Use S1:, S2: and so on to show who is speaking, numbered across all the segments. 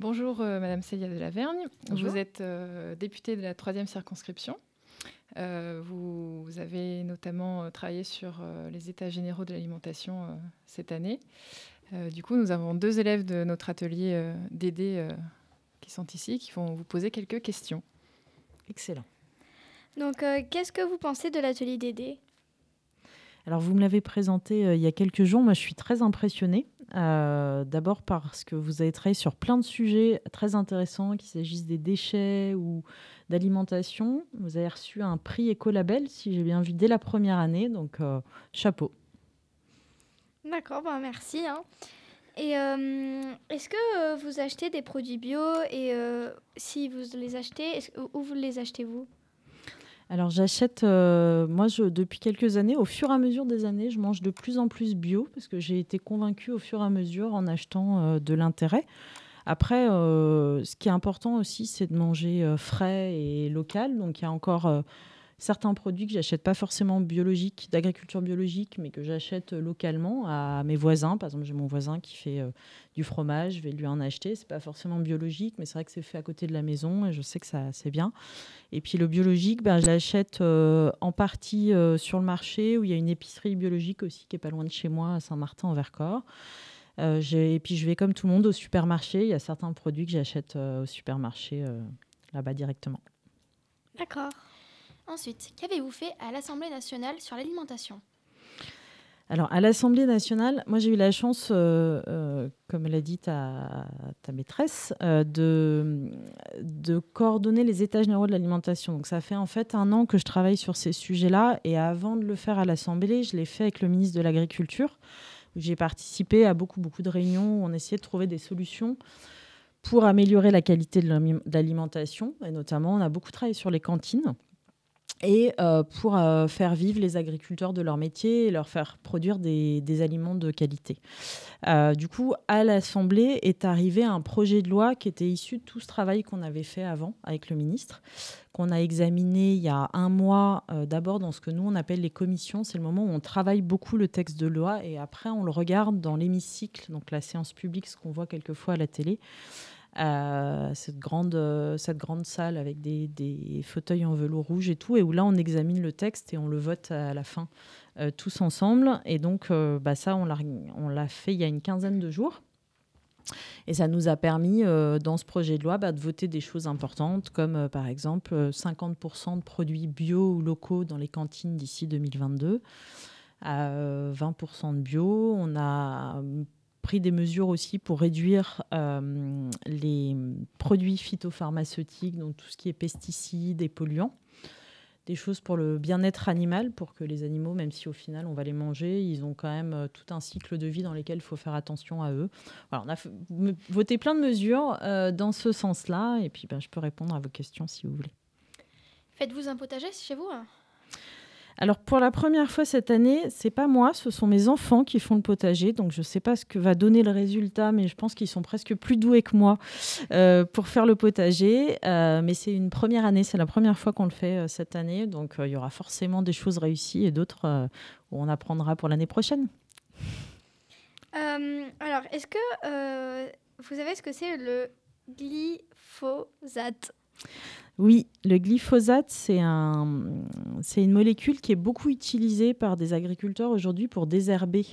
S1: Bonjour Madame Célia de Lavergne. Vous êtes députée de la troisième circonscription. Vous, vous, avez notamment travaillé sur les états généraux de l'alimentation cette année. du coup, nous avons deux élèves de notre atelier d'aider qui sont ici, qui vont vous poser quelques questions.
S2: Excellent.
S3: Donc, euh, qu'est-ce que vous pensez de l'atelier Dédé
S2: alors, vous me l'avez présenté euh, il y a quelques jours. Moi, je suis très impressionnée. Euh, d'abord parce que vous avez travaillé sur plein de sujets très intéressants, qu'il s'agisse des déchets ou d'alimentation. Vous avez reçu un prix Écolabel, si j'ai bien vu, dès la première année. Donc, chapeau.
S3: D'accord, ben merci. Hein. Et est-ce que vous achetez des produits bio Et si vous les achetez, où vous les achetez-vous?
S2: Alors j'achète, euh, moi je, depuis quelques années, au fur et à mesure des années, je mange de plus en plus bio parce que j'ai été convaincue au fur et à mesure en achetant euh, de l'intérêt. Après, euh, ce qui est important aussi, c'est de manger frais et local. Donc il y a encore certains produits que j'achète pas forcément biologiques, d'agriculture biologique, mais que j'achète localement à mes voisins. Par exemple, j'ai mon voisin qui fait euh, du fromage, je vais lui en acheter. C'est pas forcément biologique, mais c'est vrai que c'est fait à côté de la maison et je sais que ça c'est bien. Et puis le biologique, ben, je l'achète euh, en partie euh, sur le marché où il y a une épicerie biologique aussi qui est pas loin de chez moi à Saint-Martin en Vercors. et puis je vais comme tout le monde au supermarché. Il y a certains produits que j'achète au supermarché là-bas directement.
S3: D'accord. Ensuite, qu'avez-vous fait à l'Assemblée nationale sur l'alimentation?
S2: Alors, à l'Assemblée nationale, moi, j'ai eu la chance, euh, euh, comme l'a dit ta, maîtresse, euh, de, de coordonner les états généraux de l'alimentation. Donc, ça fait en fait un an que je travaille sur ces sujets-là. Et avant de le faire à l'Assemblée, je l'ai fait avec le ministre de l'Agriculture, j'ai participé à beaucoup, beaucoup de réunions où on essayait de trouver des solutions pour améliorer la qualité de l'alimentation. Et notamment, on a beaucoup travaillé sur les cantines et euh, pour euh, faire vivre les agriculteurs de leur métier et leur faire produire des, aliments de qualité. Euh, du coup, à l'Assemblée est arrivé un projet de loi qui était issu de tout ce travail qu'on avait fait avant avec le ministre, qu'on a examiné il y a un mois, d'abord dans ce que nous on appelle les commissions. C'est le moment où on travaille beaucoup le texte de loi et après on le regarde dans l'hémicycle, donc la séance publique, ce qu'on voit quelquefois à la télé. Euh, cette, grande, euh, cette grande salle avec des, des, fauteuils en velours rouge et tout, et où là on examine le texte et on le vote à la fin euh, tous ensemble. Et donc bah, ça, on l'a fait il y a une quinzaine de jours. Et ça nous a permis, dans ce projet de loi, bah, de voter des choses importantes, comme par exemple 50% de produits bio ou locaux dans les cantines d'ici 2022, 20% de bio. On a pris des mesures aussi pour réduire euh, les produits phytopharmaceutiques, donc tout ce qui est pesticides et polluants. Des choses pour le bien-être animal, pour que les animaux, même si au final on va les manger, ils ont quand même euh, tout un cycle de vie dans lequel il faut faire attention à eux. on a voté plein de mesures euh, dans ce sens-là, et puis ben, je peux répondre à vos questions si vous voulez.
S3: Faites-vous un potager chez vous hein?
S2: Alors pour la première fois cette année, c'est pas moi, ce sont mes enfants qui font le potager. Donc je ne sais pas ce que va donner le résultat, mais je pense qu'ils sont presque plus doués que moi euh, pour faire le potager. Euh, mais c'est une première année, c'est la première fois qu'on le fait euh, cette année. Donc il y aura forcément des choses réussies et d'autres où on apprendra pour l'année prochaine.
S3: alors, est-ce que vous savez ce que c'est le glyphosate?
S2: Oui, le glyphosate, c'est un, une molécule qui est beaucoup utilisée par des agriculteurs aujourd'hui pour désherber,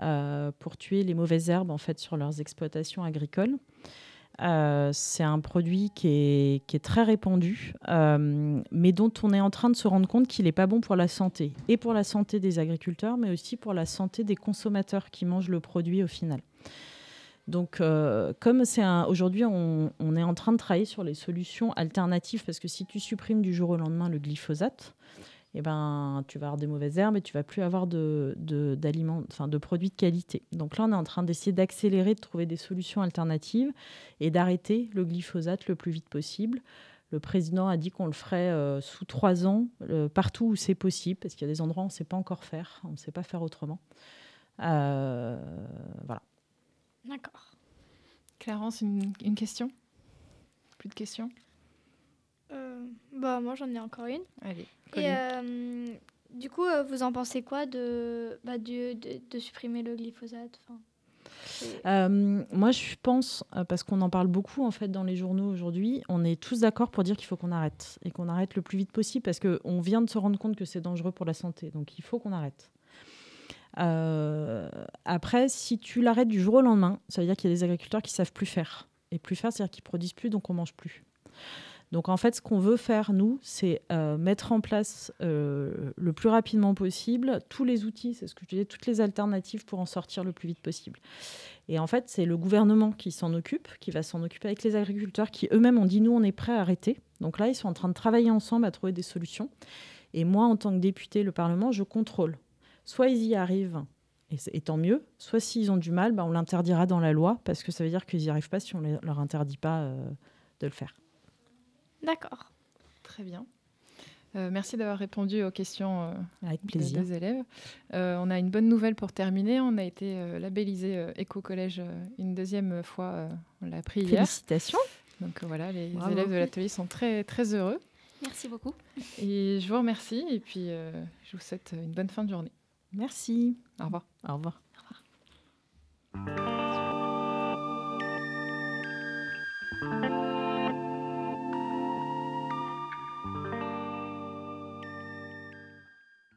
S2: euh, pour tuer les mauvaises herbes en fait sur leurs exploitations agricoles. Euh, c'est un produit qui est, très répandu, euh, mais dont on est en train de se rendre compte qu'il n'est pas bon pour la santé, et pour la santé des agriculteurs, mais aussi pour la santé des consommateurs qui mangent le produit au final. Donc, euh, comme c'est aujourd'hui, on, est en train de travailler sur les solutions alternatives parce que si tu supprimes du jour au lendemain le glyphosate, eh ben, tu vas avoir des mauvaises herbes et tu vas plus avoir de, enfin, de produits de qualité. Donc là, on est en train d'essayer d'accélérer, de trouver des solutions alternatives et d'arrêter le glyphosate le plus vite possible. Le président a dit qu'on le ferait euh, sous trois ans, euh, partout où c'est possible, parce qu'il y a des endroits où on ne sait pas encore faire, on ne sait pas faire autrement. voilà.
S3: D'accord.
S1: Clarence, une, question? Plus de questions?
S3: Euh, Bah moi j'en ai encore une.
S1: Allez.
S3: Et euh, du coup, euh, vous en pensez quoi de, bah, de, de, supprimer le glyphosate?
S2: Moi, je pense, parce qu'on en parle beaucoup en fait dans les journaux aujourd'hui, on est tous d'accord pour dire qu'il faut qu'on arrête et qu'on arrête le plus vite possible parce qu'on vient de se rendre compte que c'est dangereux pour la santé. Donc il faut qu'on arrête. Après, si tu l'arrêtes du jour au lendemain, ça veut dire qu'il y a des agriculteurs qui savent plus faire. Et plus faire, c'est-à-dire qu'ils produisent plus, donc on mange plus. Donc en fait, ce qu'on veut faire, nous, c'est euh, mettre en place euh, le plus rapidement possible tous les outils, c'est ce que je disais, toutes les alternatives pour en sortir le plus vite possible. Et en fait, c'est le gouvernement qui s'en occupe, qui va s'en occuper avec les agriculteurs qui eux-mêmes ont dit, nous, on est prêts à arrêter. Donc là, ils sont en train de travailler ensemble à trouver des solutions. Et moi, en tant que député, le Parlement, je contrôle. Soit ils y arrivent, et, tant mieux. Soit s'ils ont du mal, bah, on l'interdira dans la loi, parce que ça veut dire qu'ils n'y arrivent pas si on ne leur interdit pas euh, de le faire.
S3: D'accord.
S1: Très bien. Euh, merci d'avoir répondu aux questions euh,
S2: Avec plaisir.
S1: des élèves. Euh, on a une bonne nouvelle pour terminer. On a été labellisé Éco-Collège une deuxième fois. on l'a appris hier.
S2: Félicitations.
S1: Donc voilà, les élèves de l'atelier sont très, très heureux.
S3: Merci beaucoup.
S1: Et je vous remercie et puis je vous souhaite une bonne fin de journée.
S2: Merci. Au revoir. Au revoir.